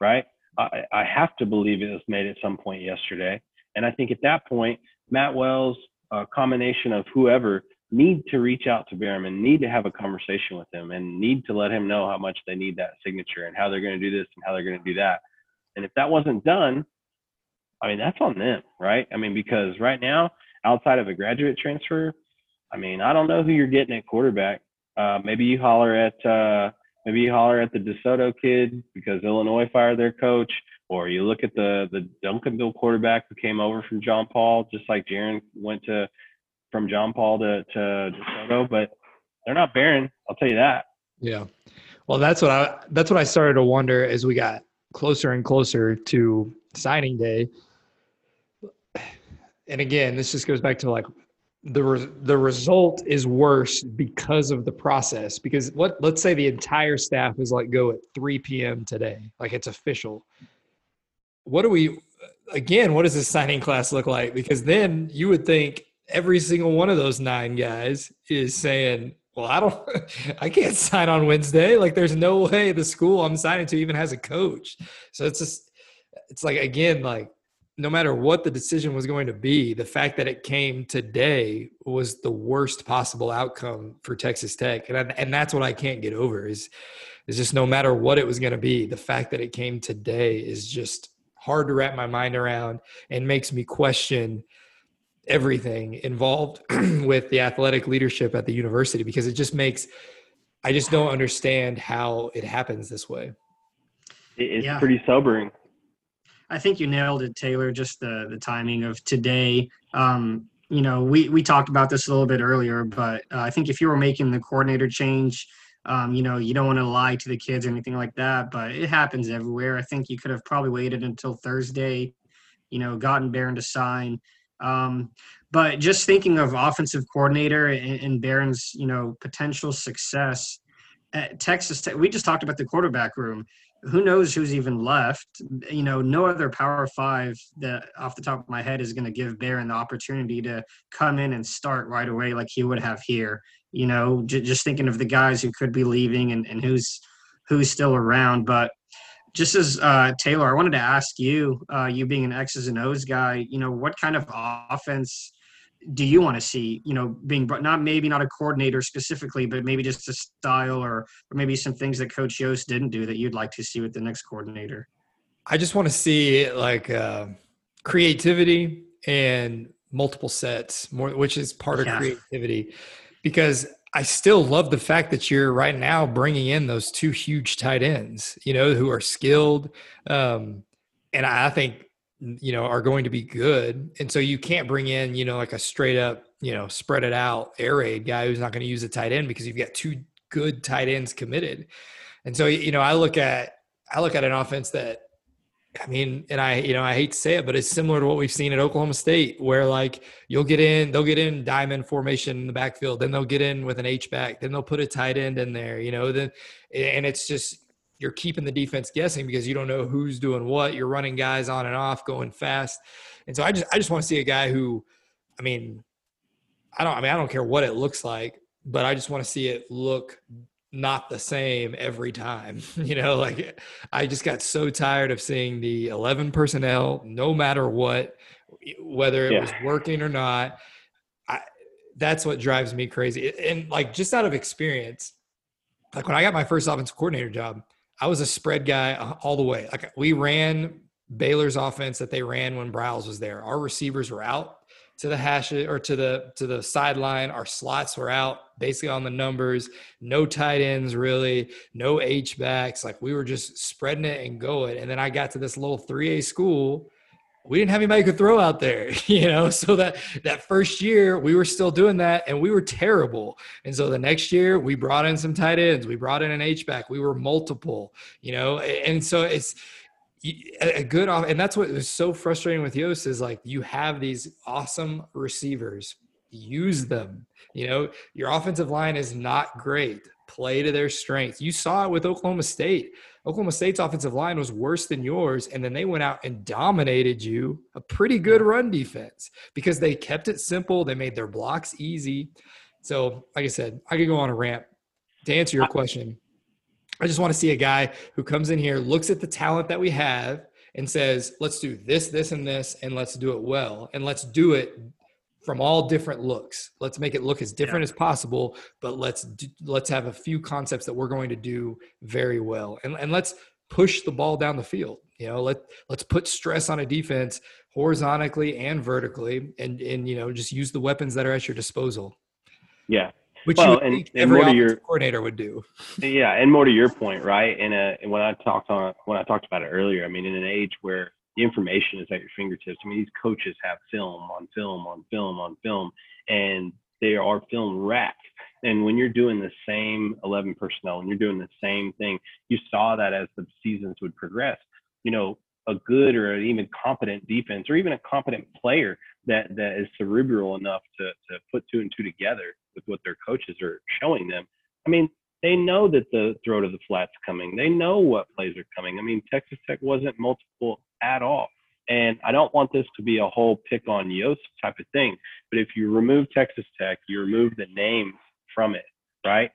Right? I, I have to believe it was made at some point yesterday. And I think at that point, Matt Wells, a combination of whoever, need to reach out to Behren, need to have a conversation with him, and need to let him know how much they need that signature and how they're going to do this and how they're going to do that. And if that wasn't done, I mean, that's on them, right? I mean, because right now, outside of a graduate transfer, I mean, I don't know who you're getting at quarterback. Uh, maybe you holler at uh, maybe you holler at the DeSoto kid because Illinois fired their coach, or you look at the the Duncanville quarterback who came over from John Paul, just like Jaren went to from John Paul to to DeSoto, but they're not Behren. I'll tell you that. Yeah, well, that's what I that's what I started to wonder as we got closer and closer to signing day. And again, this just goes back to like the re- the result is worse because of the process because what let's say the entire staff is like go at 3 p.m today like it's official. What do we again what does this signing class look like? Because then you would think every single one of those nine guys is saying well i don't [laughs] i can't sign on wednesday. Like there's no way the school i'm signing to even has a coach. So it's just it's like again like no matter what the decision was going to be, the fact that it came today was the worst possible outcome for Texas Tech, and I, and that's what I can't get over is is just no matter what it was going to be, the fact that it came today is just hard to wrap my mind around and makes me question everything involved [clears throat] with the athletic leadership at the university because it just makes I just don't understand how it happens this way. It's yeah. pretty sobering. I think you nailed it, Taylor. Just the the timing of today. Um, you know, we we talked about this a little bit earlier, but uh, I think if you were making the coordinator change, um, you know, you don't want to lie to the kids or anything like that. But it happens everywhere. I think you could have probably waited until Thursday. You know, gotten Behren to sign. Um, but just thinking of offensive coordinator and, and Behrens, you know, potential success at Texas Tech, we just talked about the quarterback room. Who knows who's even left? You know, no other Power Five that off the top of my head is going to give Behren the opportunity to come in and start right away like he would have here. You know, j- just thinking of the guys who could be leaving and, and who's who's still around. But just as uh, Taylor, I wanted to ask you, uh, you being an X's and O's guy, you know, what kind of offense do you want to see? You know, being brought not maybe not a coordinator specifically, but maybe just a style or, or maybe some things that Coach Yost didn't do that you'd like to see with the next coordinator. I just want to see like uh, creativity and multiple sets, more which is part of yeah. creativity, because I still love the fact that you're right now bringing in those two huge tight ends, you know, who are skilled, um, and I think you know are going to be good. And so you can't bring in you know like a straight up you know spread it out air raid guy who's not going to use a tight end because you've got two good tight ends committed. And so you know I look at I look at an offense that I mean, and I, you know, I hate to say it, but it's similar to what we've seen at Oklahoma State, where like you'll get in, they'll get in diamond formation in the backfield, then they'll get in with an H back, then they'll put a tight end in there, you know, then, and it's just you're keeping the defense guessing because you don't know who's doing what. You're running guys on and off, going fast, and so I just, I just want to see a guy who, I mean, I don't, I mean, I don't care what it looks like, but I just want to see it look not the same every time. [laughs] You know, like I just got so tired of seeing the 11 personnel, no matter what, whether it yeah. was working or not. I, that's what drives me crazy. And like just out of experience, like when I got my first offensive coordinator job, I was a spread guy uh, all the way. Like we ran Baylor's offense that they ran when Briles was there. Our receivers were out to the hash or to the to the sideline. Our slots were out basically on the numbers. No tight ends really, no H backs. Like we were just spreading it and going. And then I got to this little 3A school. We didn't have anybody could throw out there, [laughs] you know. So that that first year we were still doing that, and we were terrible. And so the next year we brought in some tight ends. We brought in an H back. We were multiple, you know. And so it's a good off, and that's what was so frustrating with Yost is like you have these awesome receivers, use them. You know, your offensive line is not great. Play to their strength. You saw it with Oklahoma State. Oklahoma State's offensive line was worse than yours, and then they went out and dominated you a pretty good run defense because they kept it simple. They made their blocks easy. So, like I said, I could go on a rant. To answer your question, I just want to see a guy who comes in here, looks at the talent that we have, and says, let's do this, this, and this, and let's do it well. And let's do it from all different looks. Let's make it look as different yeah. as possible, but let's do, let's have a few concepts that we're going to do very well. And, and let's push the ball down the field. You know, let let's put stress on a defense horizontally and vertically and and you know, just use the weapons that are at your disposal. Yeah which well, and, and every your, coordinator would do. Yeah, and more to your point, right? And, uh, and when I talked on when I talked about it earlier, I mean, in an age where the information is at your fingertips, I mean, these coaches have film on film on film on film, and they are film wrapped. And when you're doing the same 11 personnel, and you're doing the same thing, you saw that as the seasons would progress. You know, a good or an even competent defense, or even a competent player that that is cerebral enough to to put two and two together with what their coaches are showing them. I mean, they know that the throat of the flat's coming. They know what plays are coming. I mean, Texas Tech wasn't multiple at all. And I don't want this to be a whole pick on Yost type of thing. But if you remove Texas Tech, you remove the names from it, right?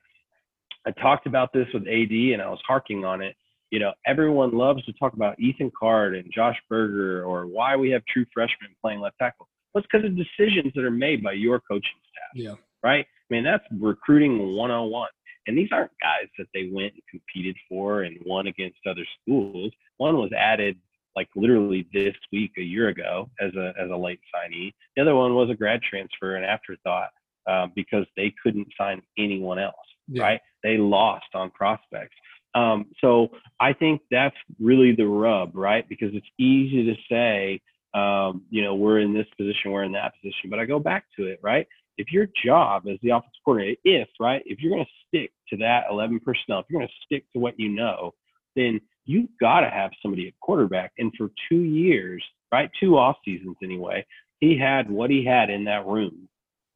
I talked about this with AD and I was harking on it. You know, everyone loves to talk about Ethan Card and Josh Berger or why we have true freshmen playing left tackle. Well, it's because of decisions that are made by your coaching staff. Yeah. Right? I mean, that's recruiting 101. And these aren't guys that they went and competed for and won against other schools. One was added like literally this week a year ago as a as a late signee. The other one was a grad transfer, an afterthought, uh, because they couldn't sign anyone else. Yeah. Right? They lost on prospects. Um, so I think that's really the rub, right? Because it's easy to say, um, you know, we're in this position, we're in that position, but I go back to it, right? If your job as the offensive coordinator, if right, if you're going to stick to that 11 personnel, if you're going to stick to what you know, then you've got to have somebody at quarterback. And for two years, right, two off seasons anyway, he had what he had in that room.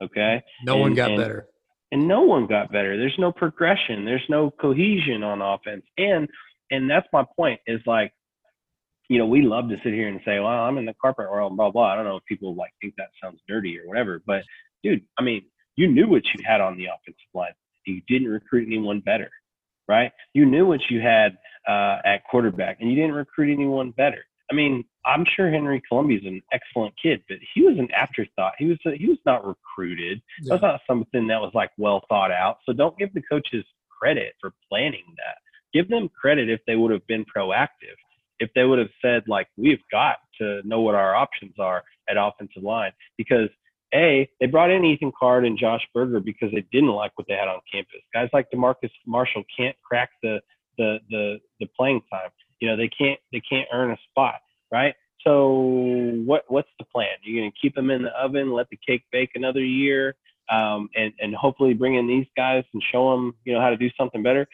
Okay. No one got and- better. and no one got better. There's no progression. There's no cohesion on offense. And and that's my point is like, you know, we love to sit here and say, well, I'm in the carpet world, blah blah. I don't know if people like think that sounds dirty or whatever, but dude, I mean, you knew what you had on the offensive line. You didn't recruit anyone better, right? You knew what you had uh, at quarterback, and you didn't recruit anyone better. I mean, I'm sure Henry Colombi's an excellent kid, but he was an afterthought. He was he was not recruited. That's not something that was like well thought out. So don't give the coaches credit for planning that. Give them credit if they would have been proactive. If they would have said like we've got to know what our options are at offensive line because a they brought in Ethan Card and Josh Berger because they didn't like what they had on campus. Guys like Demarcus Marshall can't crack the the the the playing time. You know they can't they can't earn a spot, right? So what what's the plan? You're going to keep them in the oven, let the cake bake another year, um, and and hopefully bring in these guys and show them you know how to do something better.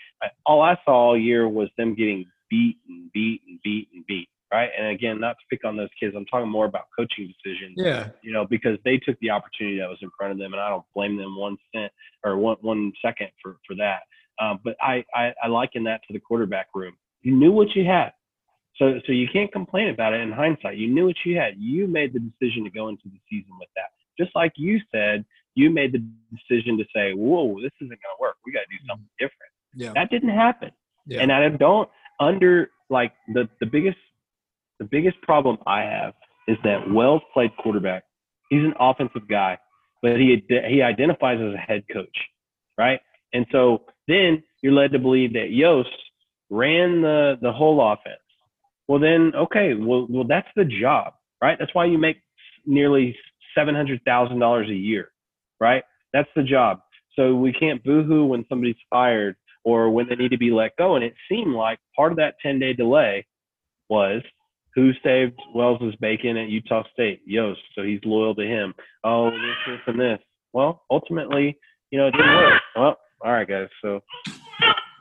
All I saw all year was them getting beat and beat and beat and beat, right? And again, not to pick on those kids, I'm talking more about coaching decisions. Yeah. You know, because they took the opportunity that was in front of them, and I don't blame them one cent or one one second for for that. Um, but I, I I liken that to the quarterback room. You knew what you had. So, so you can't complain about it in hindsight. You knew what you had. You made the decision to go into the season with that. Just like you said, you made the decision to say, "Whoa, this isn't going to work. We got to do something different." Yeah. That didn't happen. Yeah. And I don't under like the the biggest the biggest problem I have is that Wells played quarterback. He's an offensive guy, but he he identifies as a head coach, right? And so then you're led to believe that Yost ran the the whole offense. Well, then okay, well, well that's the job, right? That's why you make nearly seven hundred thousand dollars a year, right? That's the job. So we can't boohoo when somebody's fired or when they need to be let go. And it seemed like part of that 10 day delay was who saved Wells's bacon at Utah State? Yost. So he's loyal to him. Oh, this, this, and this. Well, ultimately, you know, it didn't work. Well, all right, guys. So,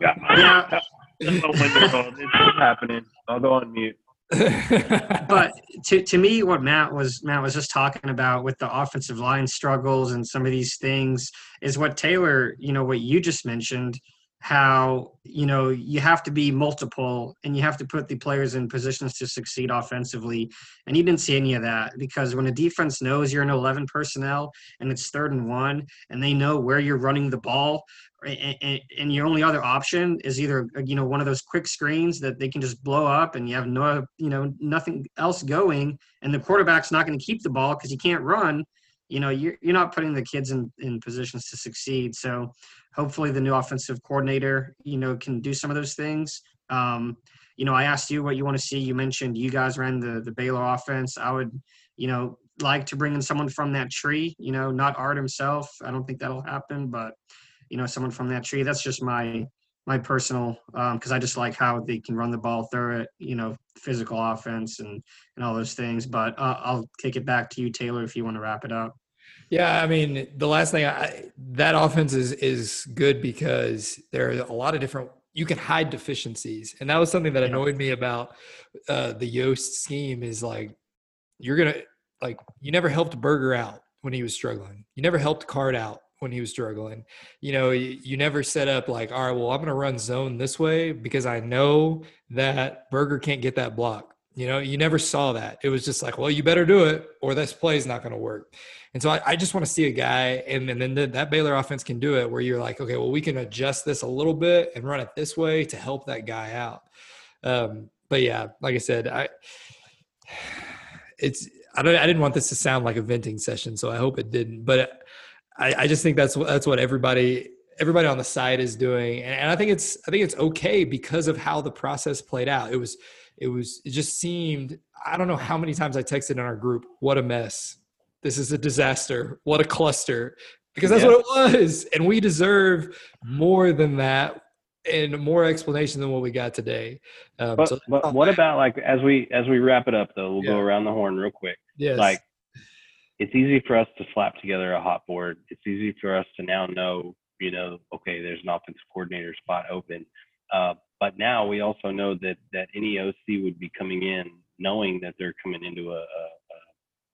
yeah. Yeah. That's my. It's just happening. I'll go on mute. [laughs] but to, to me what matt was matt was just talking about with the offensive line struggles and some of these things is what taylor you know what you just mentioned how you know you have to be multiple and you have to put the players in positions to succeed offensively. And you didn't see any of that because when a defense knows you're an 11 personnel and it's third and one and they know where you're running the ball and, and, your only other option is either you know one of those quick screens that they can just blow up and you have no you know nothing else going and the quarterback's not going to keep the ball because you can't run you know you're, you're not putting the kids in, in positions to succeed. So hopefully the new offensive coordinator you know can do some of those things. Um, you know i asked you what you want to see. You mentioned you guys ran the the baylor offense. I would you know like to bring in someone from that tree you know not art himself. I don't think that'll happen but you know someone from that tree. That's just my my personal because um, I just like how they can run the ball through it, you know, physical offense and and all those things. But uh, I'll take it back to you, Taylor, if you want to wrap it up. Yeah, I mean, the last thing I that offense is is good because there are a lot of different you can hide deficiencies, and that was something that annoyed me about uh, the Yost scheme. Is like you're gonna like you never helped Berger out when he was struggling. You never helped Card out when he was struggling. You know, you, you, never set up like, all right, well, I'm going to run zone this way because I know that Berger can't get that block. You know, you never saw that. It was just like, well, you better do it or this play is not going to work. And so I, I just want to see a guy, and, and then the, that Baylor offense can do it where you're like, okay, well, we can adjust this a little bit and run it this way to help that guy out. Um, but yeah, like I said, I it's I don't I didn't want this to sound like a venting session, so I hope it didn't. But I, I just think that's that's what everybody everybody on the side is doing, and, and I think it's I think it's okay because of how the process played out. It was it was it just seemed I don't know how many times I texted in our group, "What a mess! This is a disaster! What a cluster!" Because that's Yeah. what it was, and we deserve more than that and more explanation than what we got today. Um, But so- but what about like as we as we wrap it up though, we'll Yeah. go around the horn real quick. yes. Like it's easy for us to slap together a hot board. It's easy for us to now know, you know, okay, there's an offensive coordinator spot open. Uh, but now we also know that that any OC would be coming in knowing that they're coming into a, a, a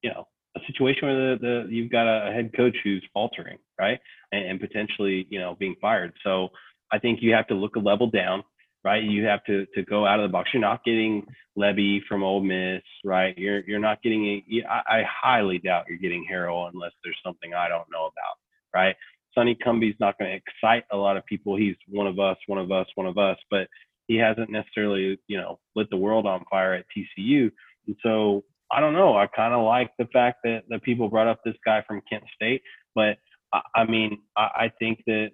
you know a situation where the, the you've got a head coach who's faltering, right, and, and potentially you know being fired. So I think you have to look a level down, right? You have to to go out of the box. You're not getting Lebby from Ole Miss, right? You're you're not getting a. I, I highly doubt you're getting Harrell unless there's something I don't know about, right? Sonny Cumbie's not going to excite a lot of people. He's one of us, one of us, one of us, but he hasn't necessarily, you know, lit the world on fire at TCU. And so I don't know. I kind of like the fact that that people brought up this guy from Kent State, but I, I mean, I, I think that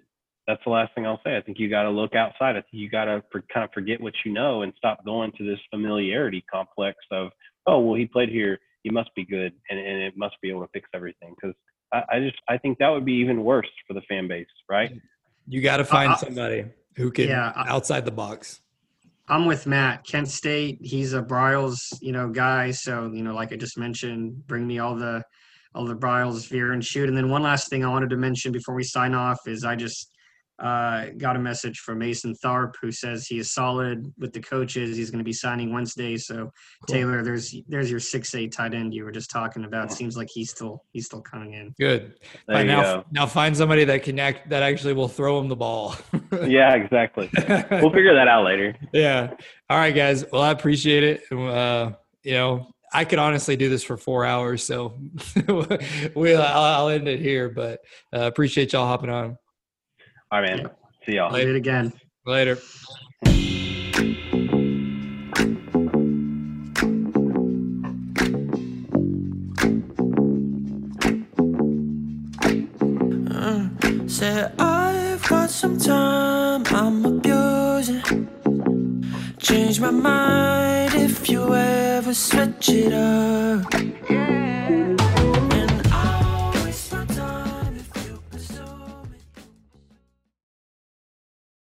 that's the last thing I'll say. I think you got to look outside. I think you got to kind of forget what you know and stop going to this familiarity complex of, oh, well, he played here, he must be good, and, and it must be able to fix everything. Because I, I, just I think that would be even worse for the fan base, right? You got to find uh, somebody who can yeah, outside the box. I'm with Matt. Kent State, he's a Briles, you know, guy. So, you know, like I just mentioned, bring me all the all the Briles veer and shoot. And then one last thing I wanted to mention before we sign off is I just uh, got a message from Mason Tharp who says he is solid with the coaches. He's going to be signing Wednesday. So cool. Taylor, there's there's your six eight tight end you were just talking about. Seems like he's still he's still coming in. Good. now go. now find somebody that can act, that actually will throw him the ball. [laughs] yeah, exactly. we'll figure that out later. Yeah. All right, guys. Well, I appreciate it. Uh, you know, I could honestly do this for four hours, so [laughs] we'll I'll, I'll, end it here. But uh, appreciate y'all hopping on. All right, man. Yeah. See y'all. Later it again. Later. Uh, said I've got some time I'm abusing. Change my mind if you ever switch it up. Yeah.